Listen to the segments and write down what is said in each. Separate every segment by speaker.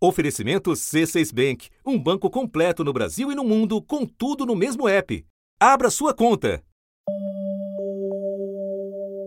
Speaker 1: Oferecimento C6 Bank, um banco completo no Brasil e no mundo, com tudo no mesmo app. Abra sua conta.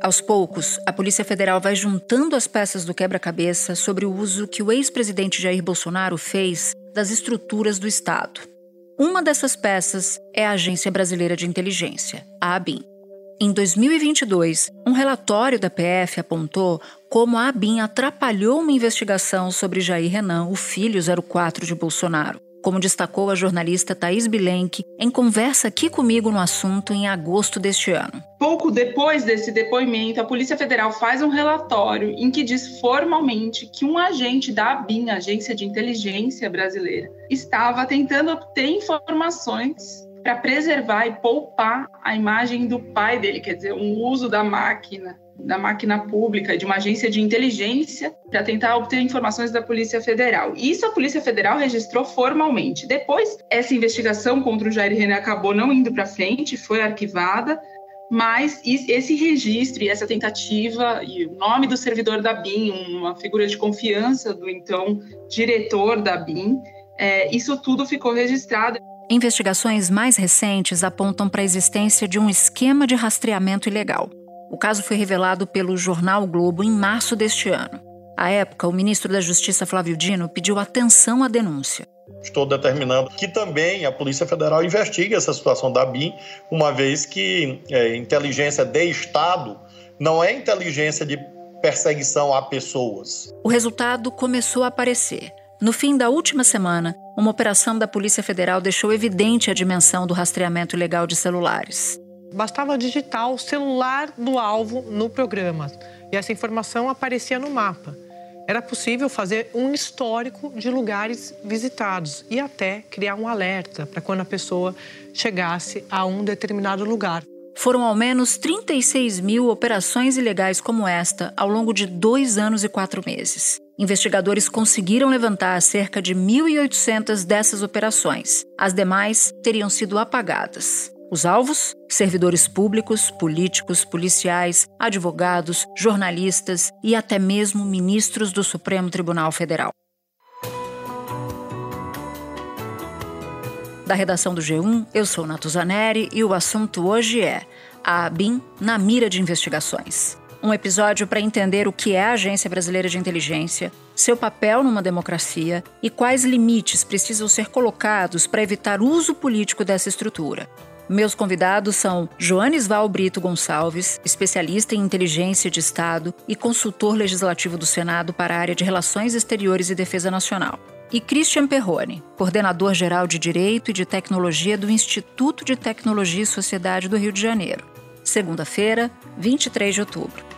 Speaker 2: Aos poucos, a Polícia Federal vai juntando as peças do quebra-cabeça sobre o uso que o ex-presidente Jair Bolsonaro fez das estruturas do Estado. Uma dessas peças é a Agência Brasileira de Inteligência, a ABIN. Em 2022, um relatório da PF apontou como a ABIN atrapalhou uma investigação sobre Jair Renan, o filho 04 de Bolsonaro, como destacou a jornalista Thaís Bilenque em conversa aqui comigo no assunto em agosto deste ano.
Speaker 3: Pouco depois desse depoimento, a Polícia Federal faz um relatório em que diz formalmente que um agente da ABIN, Agência de Inteligência Brasileira, estava tentando obter informações para preservar e poupar a imagem do pai dele, quer dizer, um uso da máquina, da máquina pública, de uma agência de inteligência, para tentar obter informações da Polícia Federal. Isso a Polícia Federal registrou formalmente. Depois, essa investigação contra o Jair René acabou não indo para frente, foi arquivada, mas esse registro e essa tentativa e o nome do servidor da BIM, uma figura de confiança do então diretor da BIM, é, isso tudo ficou registrado.
Speaker 2: Investigações mais recentes apontam para a existência de um esquema de rastreamento ilegal. O caso foi revelado pelo jornal o Globo em março deste ano. À época, o ministro da Justiça Flávio Dino pediu atenção à denúncia.
Speaker 4: Estou determinando que também a Polícia Federal investigue essa situação da BIM, uma vez que é, inteligência de Estado não é inteligência de perseguição a pessoas.
Speaker 2: O resultado começou a aparecer. No fim da última semana, uma operação da Polícia Federal deixou evidente a dimensão do rastreamento ilegal de celulares.
Speaker 5: Bastava digitar o celular do alvo no programa e essa informação aparecia no mapa. Era possível fazer um histórico de lugares visitados e até criar um alerta para quando a pessoa chegasse a um determinado lugar.
Speaker 2: Foram ao menos 36 mil operações ilegais como esta ao longo de dois anos e quatro meses. Investigadores conseguiram levantar cerca de 1.800 dessas operações. As demais teriam sido apagadas. Os alvos? Servidores públicos, políticos, policiais, advogados, jornalistas e até mesmo ministros do Supremo Tribunal Federal. Da redação do G1, eu sou Natuzaneri e o assunto hoje é a ABIN na mira de investigações um episódio para entender o que é a Agência Brasileira de Inteligência, seu papel numa democracia e quais limites precisam ser colocados para evitar uso político dessa estrutura. Meus convidados são Joanes Val Brito Gonçalves, especialista em inteligência de Estado e consultor legislativo do Senado para a área de Relações Exteriores e Defesa Nacional. E Christian Perrone, coordenador geral de Direito e de Tecnologia do Instituto de Tecnologia e Sociedade do Rio de Janeiro. Segunda-feira, 23 de outubro.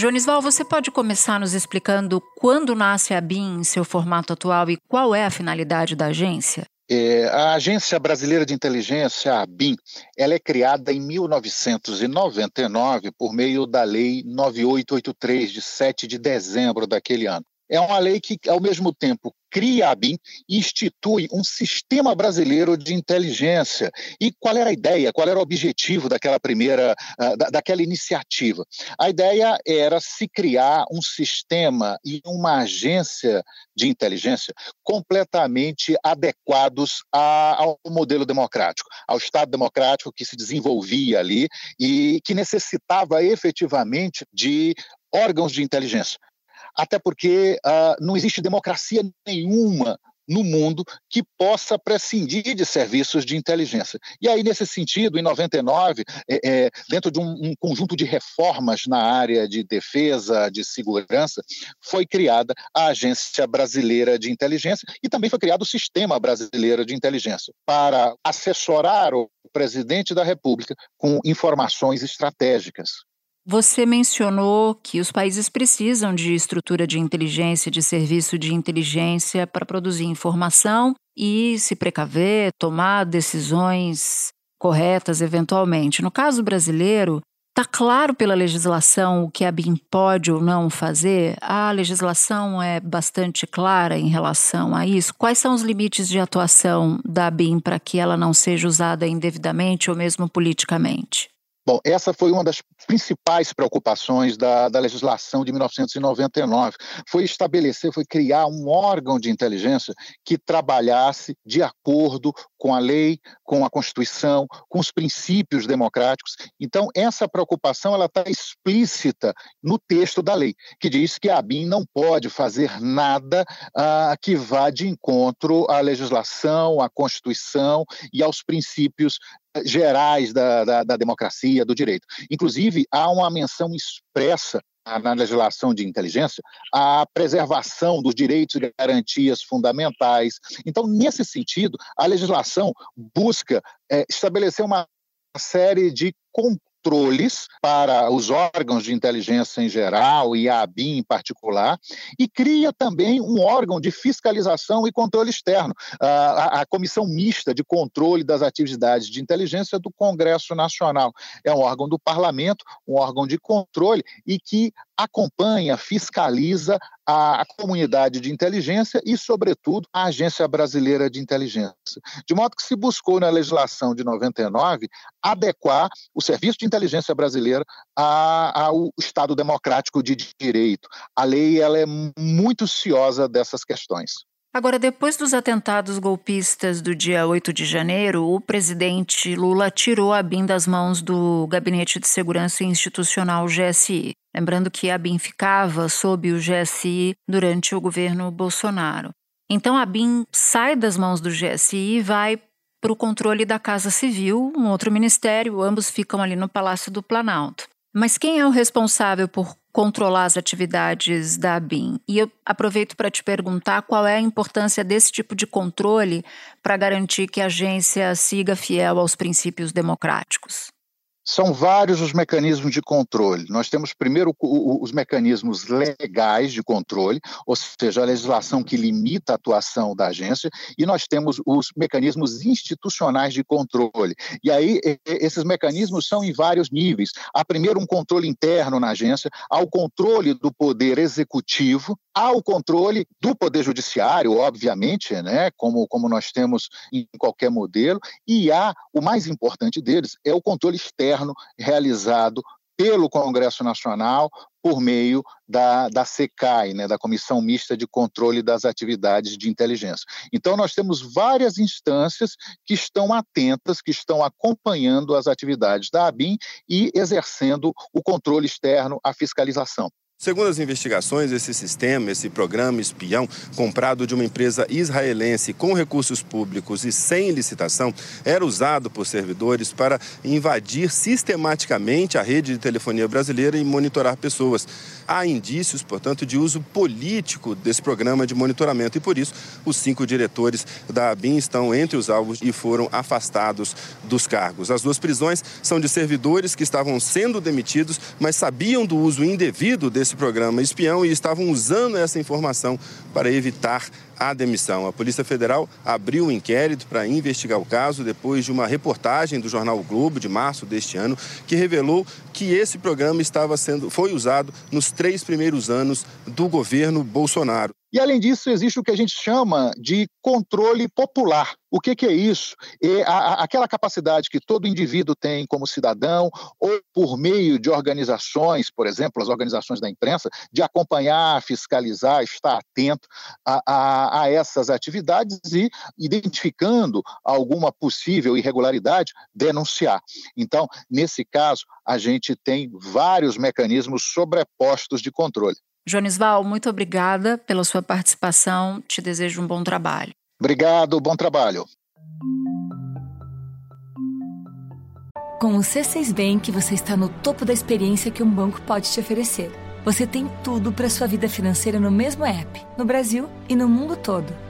Speaker 2: Jonisval, você pode começar nos explicando quando nasce a BIM em seu formato atual e qual é a finalidade da agência?
Speaker 6: É, a Agência Brasileira de Inteligência, a ABIN, ela é criada em 1999 por meio da Lei 9883, de 7 de dezembro daquele ano. É uma lei que, ao mesmo tempo, cria a BIM e institui um sistema brasileiro de inteligência. E qual era a ideia, qual era o objetivo daquela primeira, uh, daquela iniciativa? A ideia era se criar um sistema e uma agência de inteligência completamente adequados ao modelo democrático, ao Estado democrático que se desenvolvia ali e que necessitava efetivamente de órgãos de inteligência até porque uh, não existe democracia nenhuma no mundo que possa prescindir de serviços de inteligência. E aí, nesse sentido, em 99, é, é, dentro de um, um, conjunto de reformas na área de defesa, de segurança, foi criada a Agência Brasileira de Inteligência e também foi criado o Sistema Brasileiro de Inteligência para assessorar o presidente da República com informações estratégicas.
Speaker 2: Você mencionou que os países precisam de estrutura de inteligência, de serviço de inteligência para produzir informação e se precaver, tomar decisões corretas eventualmente. No caso brasileiro, está claro pela legislação o que a BIM pode ou não fazer? A legislação é bastante clara em relação a isso. Quais são os limites de atuação da BIM para que ela não seja usada indevidamente ou mesmo politicamente?
Speaker 6: Bom, essa foi uma das principais preocupações da, da, legislação de 1999. Foi estabelecer, foi criar um órgão de inteligência que trabalhasse de acordo com a lei, com a Constituição, com os princípios democráticos. Então, essa preocupação ela está explícita no texto da lei, que diz que a ABIN não pode fazer nada ah, que vá de encontro à legislação, à Constituição e aos princípios gerais da, da, da democracia, do direito. Inclusive, há uma menção expressa na legislação de inteligência a preservação dos direitos e garantias fundamentais. Então, nesse sentido, a legislação busca é, estabelecer uma série de controles para os órgãos de inteligência em geral e a ABIN em particular, e cria também um órgão de fiscalização e controle externo, a, a Comissão Mista de Controle das Atividades de Inteligência do Congresso Nacional. É um órgão do parlamento, um órgão de controle e que acompanha, fiscaliza a, comunidade de inteligência e, sobretudo, a Agência Brasileira de Inteligência. De modo que se buscou na legislação de 99 adequar o Serviço de Inteligência Brasileira ao Estado Democrático de Direito. A lei ela é muito ciosa dessas questões.
Speaker 2: Agora, depois dos atentados golpistas do dia 8 de janeiro, o presidente Lula tirou a BIM das mãos do Gabinete de Segurança Institucional GSI. Lembrando que a BIM ficava sob o GSI durante o governo Bolsonaro. Então, a BIM sai das mãos do GSI e vai para o controle da Casa Civil, um outro ministério, ambos ficam ali no Palácio do Planalto. Mas quem é o responsável por controlar as atividades da ABIN. E eu aproveito para te perguntar qual é a importância desse tipo de controle para garantir que a agência siga fiel aos princípios democráticos.
Speaker 6: São vários os mecanismos de controle. Nós temos primeiro os mecanismos legais de controle, ou seja, a legislação que limita a atuação da agência, e nós temos os mecanismos institucionais de controle. E aí esses mecanismos são em vários níveis. Há primeiro um controle interno na agência, há o controle do poder executivo, há o controle do poder judiciário, obviamente, né, como, como nós temos em qualquer modelo, e há o mais importante deles é o controle externo governo realizado pelo Congresso Nacional por meio da, da SECAI, né, da Comissão Mista de Controle das Atividades de Inteligência. Então, nós temos várias instâncias que estão atentas, que estão acompanhando as atividades da ABIN e exercendo o controle externo, a fiscalização.
Speaker 7: Segundo as investigações, esse sistema, esse programa espião, comprado de uma empresa israelense com recursos públicos e sem licitação, era usado por servidores para invadir sistematicamente a rede de telefonia brasileira e monitorar pessoas. Há indícios, portanto, de uso político desse programa de monitoramento e, por isso, os cinco diretores da ABIN estão entre os alvos e foram afastados dos cargos. As duas prisões são de servidores que estavam sendo demitidos, mas sabiam do uso indevido desse programa espião e estavam usando essa informação para evitar a demissão. A Polícia Federal abriu um inquérito para investigar o caso depois de uma reportagem do jornal o Globo de março deste ano que revelou que esse programa estava sendo foi usado nos três primeiros anos do governo Bolsonaro.
Speaker 6: E, além disso, existe o que a gente chama de controle popular. O que, que é isso? É a, aquela capacidade que todo indivíduo tem como cidadão, ou por meio de organizações, por exemplo, as organizações da imprensa, de acompanhar, fiscalizar, estar atento a, a, a essas atividades e, identificando alguma possível irregularidade, denunciar. Então, nesse caso, a gente tem vários mecanismos sobrepostos de controle.
Speaker 2: Jonisval, muito obrigada pela sua participação. Te desejo um bom trabalho.
Speaker 6: Obrigado, bom trabalho.
Speaker 8: Com o C6 Bank, você está no topo da experiência que um banco pode te oferecer. Você tem tudo para sua vida financeira no mesmo app, no Brasil e no mundo todo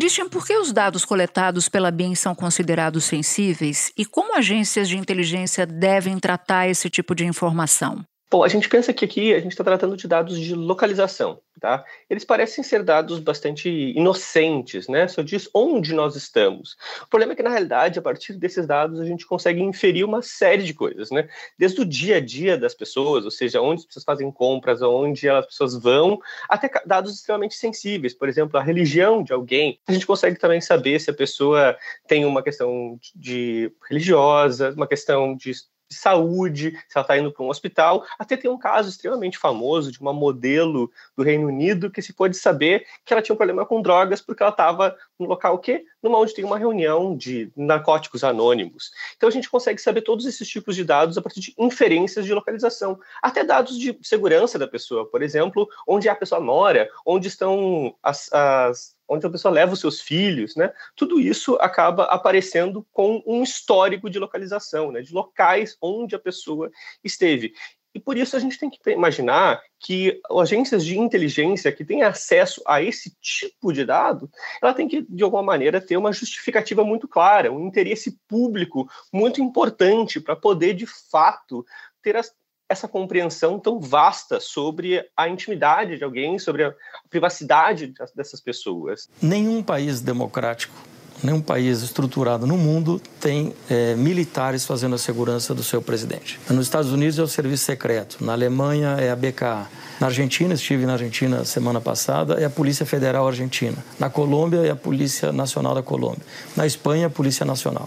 Speaker 2: Christian, por que os dados coletados pela BIM são considerados sensíveis e como agências de inteligência devem tratar esse tipo de informação?
Speaker 9: Bom, a gente pensa que aqui a gente está tratando de dados de localização, tá? Eles parecem ser dados bastante inocentes, né? Só diz onde nós estamos. O problema é que, na realidade, a partir desses dados, a gente consegue inferir uma série de coisas, né? Desde o dia a dia das pessoas, ou seja, onde as pessoas fazem compras, onde as pessoas vão, até dados extremamente sensíveis, por exemplo, a religião de alguém. A gente consegue também saber se a pessoa tem uma questão de religiosa, uma questão de de saúde, se ela está indo para um hospital. Até tem um caso extremamente famoso de uma modelo do Reino Unido que se pôde saber que ela tinha um problema com drogas porque ela estava no local o quê? Numa onde tem uma reunião de narcóticos anônimos. Então a gente consegue saber todos esses tipos de dados a partir de inferências de localização, até dados de segurança da pessoa, por exemplo, onde a pessoa mora, onde estão as, as onde a pessoa leva os seus filhos, né? Tudo isso acaba aparecendo com um histórico de localização, né? De locais onde a pessoa esteve. E por isso a gente tem que imaginar que agências de inteligência que têm acesso a esse tipo de dado, ela tem que, de alguma maneira, ter uma justificativa muito clara, um interesse público muito importante para poder, de fato, ter as, essa compreensão tão vasta sobre a intimidade de alguém, sobre a privacidade dessas pessoas.
Speaker 10: Nenhum país democrático, nenhum país estruturado no mundo tem é, militares fazendo a segurança do seu presidente. Nos Estados Unidos é o serviço secreto, na Alemanha é a BKA. Na Argentina, estive na Argentina semana passada, é a Polícia Federal Argentina. Na Colômbia é a Polícia Nacional da Colômbia. Na Espanha, a Polícia Nacional.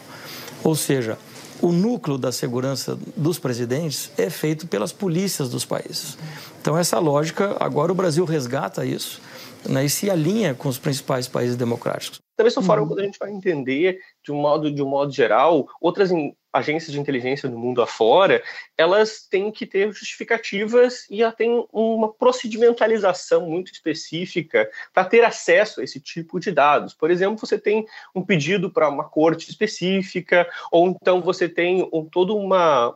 Speaker 10: Ou seja, o núcleo da segurança dos presidentes é feito pelas polícias dos países. Então, essa lógica, agora o Brasil resgata isso né, e se alinha com os principais países democráticos.
Speaker 9: Da mesma forma, uhum. quando a gente vai entender de um modo, de um modo geral, outras agências de inteligência no mundo afora, elas têm que ter justificativas e ela tem uma procedimentalização muito específica para ter acesso a esse tipo de dados. Por exemplo, você tem um pedido para uma corte específica, ou então você tem um, todo uma,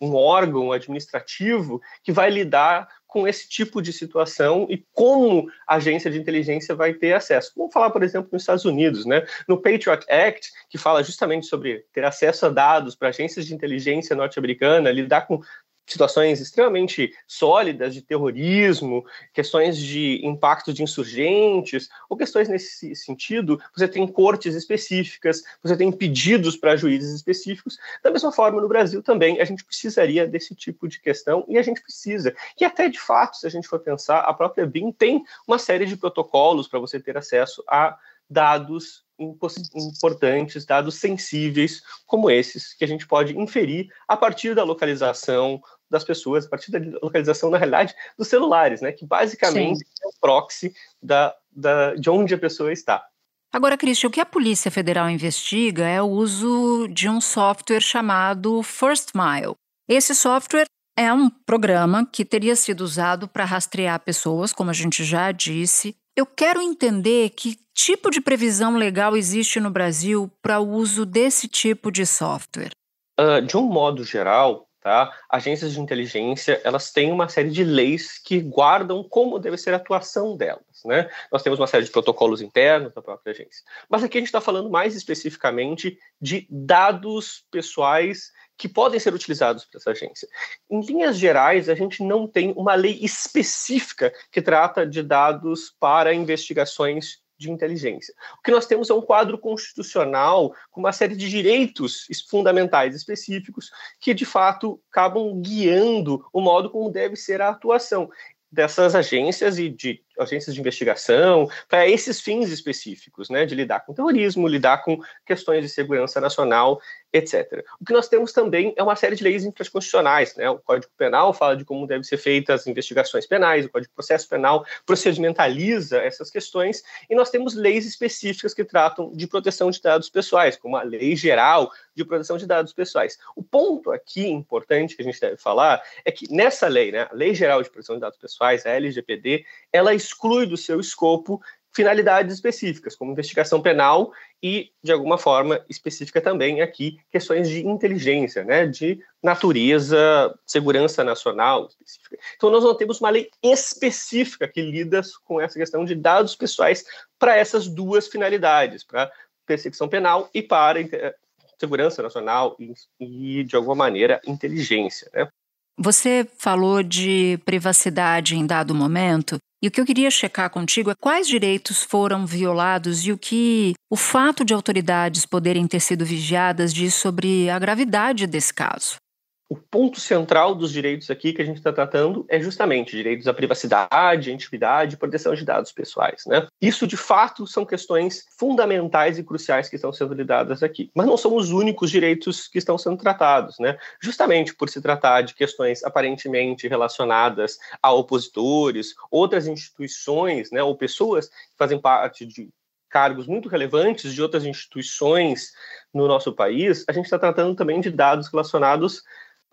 Speaker 9: um órgão administrativo que vai lidar com esse tipo de situação e como a agência de inteligência vai ter acesso. Vamos falar, por exemplo, nos Estados Unidos, né? No Patriot Act, que fala justamente sobre ter acesso a dados para agências de inteligência norte-americana, lidar com situações extremamente sólidas de terrorismo, questões de impacto de insurgentes, ou questões nesse sentido, você tem cortes específicas, você tem pedidos para juízes específicos. Da mesma forma, no Brasil também, a gente precisaria desse tipo de questão, e a gente precisa. E até, de fato, se a gente for pensar, a própria BIM tem uma série de protocolos para você ter acesso a dados importantes, dados sensíveis como esses, que a gente pode inferir a partir da localização, das pessoas, a partir da localização, na realidade, dos celulares, né? Que basicamente Sim. é o proxy da, da, de onde a pessoa está.
Speaker 2: Agora, Cristian, o que a Polícia Federal investiga é o uso de um software chamado First Mile. Esse software é um programa que teria sido usado para rastrear pessoas, como a gente já disse. Eu quero entender que tipo de previsão legal existe no Brasil para o uso desse tipo de software.
Speaker 9: Uh, de um modo geral, Tá? Agências de inteligência elas têm uma série de leis que guardam como deve ser a atuação delas. Né? Nós temos uma série de protocolos internos da própria agência. Mas aqui a gente está falando mais especificamente de dados pessoais que podem ser utilizados por essa agência. Em linhas gerais, a gente não tem uma lei específica que trata de dados para investigações de inteligência. O que nós temos é um quadro constitucional com uma série de direitos fundamentais específicos que, de fato, acabam guiando o modo como deve ser a atuação dessas agências e de agências de investigação para esses fins específicos, né, de lidar com terrorismo, lidar com questões de segurança nacional, etc. O que nós temos também é uma série de leis infraconstitucionais, né? O Código Penal fala de como devem ser feitas as investigações penais, o Código de Processo Penal procedimentaliza essas questões, e nós temos leis específicas que tratam de proteção de dados pessoais, como a Lei Geral de Proteção de Dados Pessoais. O ponto aqui importante que a gente deve falar é que nessa lei, né, a Lei Geral de Proteção de Dados Pessoais, a LGPD, ela exclui do seu escopo finalidades específicas, como investigação penal e, de alguma forma, específica também aqui, questões de inteligência, né, de natureza, segurança nacional específica. Então, nós não temos uma lei específica que lida com essa questão de dados pessoais para essas duas finalidades, para perseguição penal e para segurança nacional e, e de alguma maneira, inteligência. Né?
Speaker 2: Você falou de privacidade em dado momento, e o que eu queria checar contigo é quais direitos foram violados e o que o fato de autoridades poderem ter sido vigiadas diz sobre a gravidade desse caso
Speaker 9: o ponto central dos direitos aqui que a gente está tratando é justamente direitos à privacidade, à intimidade proteção de dados pessoais. Né? Isso, de fato, são questões fundamentais e cruciais que estão sendo lidadas aqui. Mas não são os únicos direitos que estão sendo tratados. Né? Justamente por se tratar de questões aparentemente relacionadas a opositores, outras instituições né, ou pessoas que fazem parte de cargos muito relevantes de outras instituições no nosso país, a gente está tratando também de dados relacionados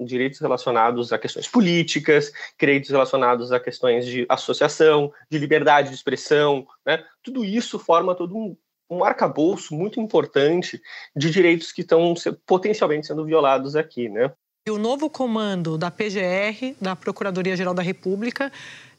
Speaker 9: direitos relacionados a questões políticas, direitos relacionados a questões de associação, de liberdade de expressão, né? Tudo isso forma todo um, um arcabouço muito importante de direitos que estão potencialmente sendo violados aqui, né?
Speaker 5: E o novo comando da PGR, da Procuradoria-Geral da República,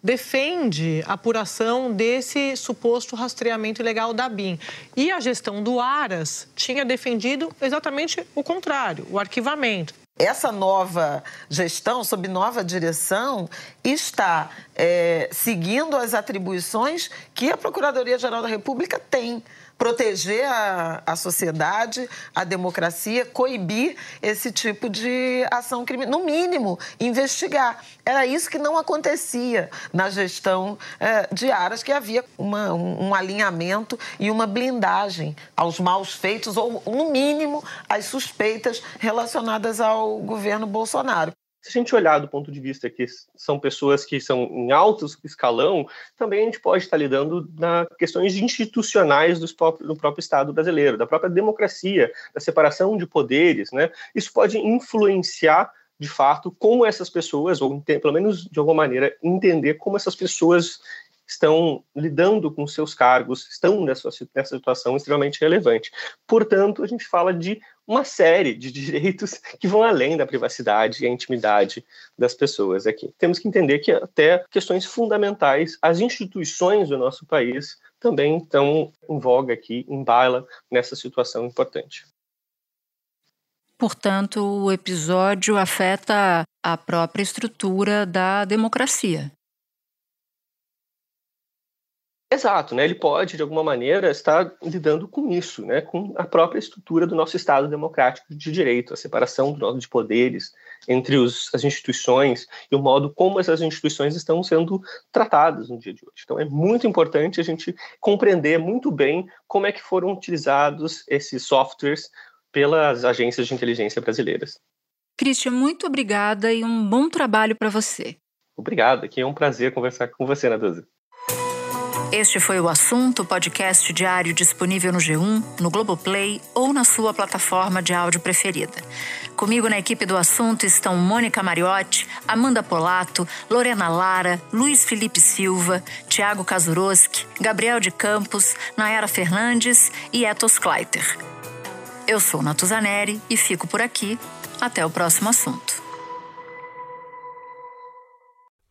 Speaker 5: defende a apuração desse suposto rastreamento ilegal da BIM. E a gestão do Aras tinha defendido exatamente o contrário, o arquivamento.
Speaker 11: Essa nova gestão, sob nova direção, está é, seguindo as atribuições que a Procuradoria-Geral da República tem proteger a, a sociedade, a democracia, coibir esse tipo de ação criminosa. No mínimo, investigar. Era isso que não acontecia na gestão é, de Aras, que havia uma, um, um alinhamento e uma blindagem aos maus feitos, ou, no mínimo, às suspeitas relacionadas ao governo Bolsonaro.
Speaker 9: Se a gente olhar do ponto de vista que são pessoas que são em alto escalão, também a gente pode estar lidando na questões institucionais do próprio, do próprio Estado brasileiro, da própria democracia, da separação de poderes, né? Isso pode influenciar de fato como essas pessoas, ou pelo menos de alguma maneira entender como essas pessoas estão lidando com seus cargos, estão nessa, nessa situação extremamente relevante. Portanto, a gente fala de uma série de direitos que vão além da privacidade e a intimidade das pessoas aqui. Temos que entender que até questões fundamentais, as instituições do nosso país também estão em voga aqui, em baila nessa situação importante.
Speaker 2: Portanto, o episódio afeta a própria estrutura da democracia.
Speaker 9: Exato, né? Ele pode, de alguma maneira, estar lidando com isso, né? Com a própria estrutura do nosso Estado democrático de direito, a separação de poderes entre os, as instituições e o modo como essas instituições estão sendo tratadas no dia de hoje. Então, é muito importante a gente compreender muito bem como é que foram utilizados esses softwares pelas agências de inteligência brasileiras.
Speaker 2: Christian, muito obrigada e um bom trabalho para você.
Speaker 9: Obrigado, aqui é um prazer conversar com você, Naduza.
Speaker 2: Este foi o assunto podcast diário disponível no G1, no Globoplay ou na sua plataforma de áudio preferida. Comigo na equipe do assunto estão Mônica Mariotti, Amanda Polato, Lorena Lara, Luiz Felipe Silva, Tiago Kazuroski, Gabriel de Campos, Nayara Fernandes e Etos Kleiter. Eu sou Natuzaneri e fico por aqui. Até o próximo assunto.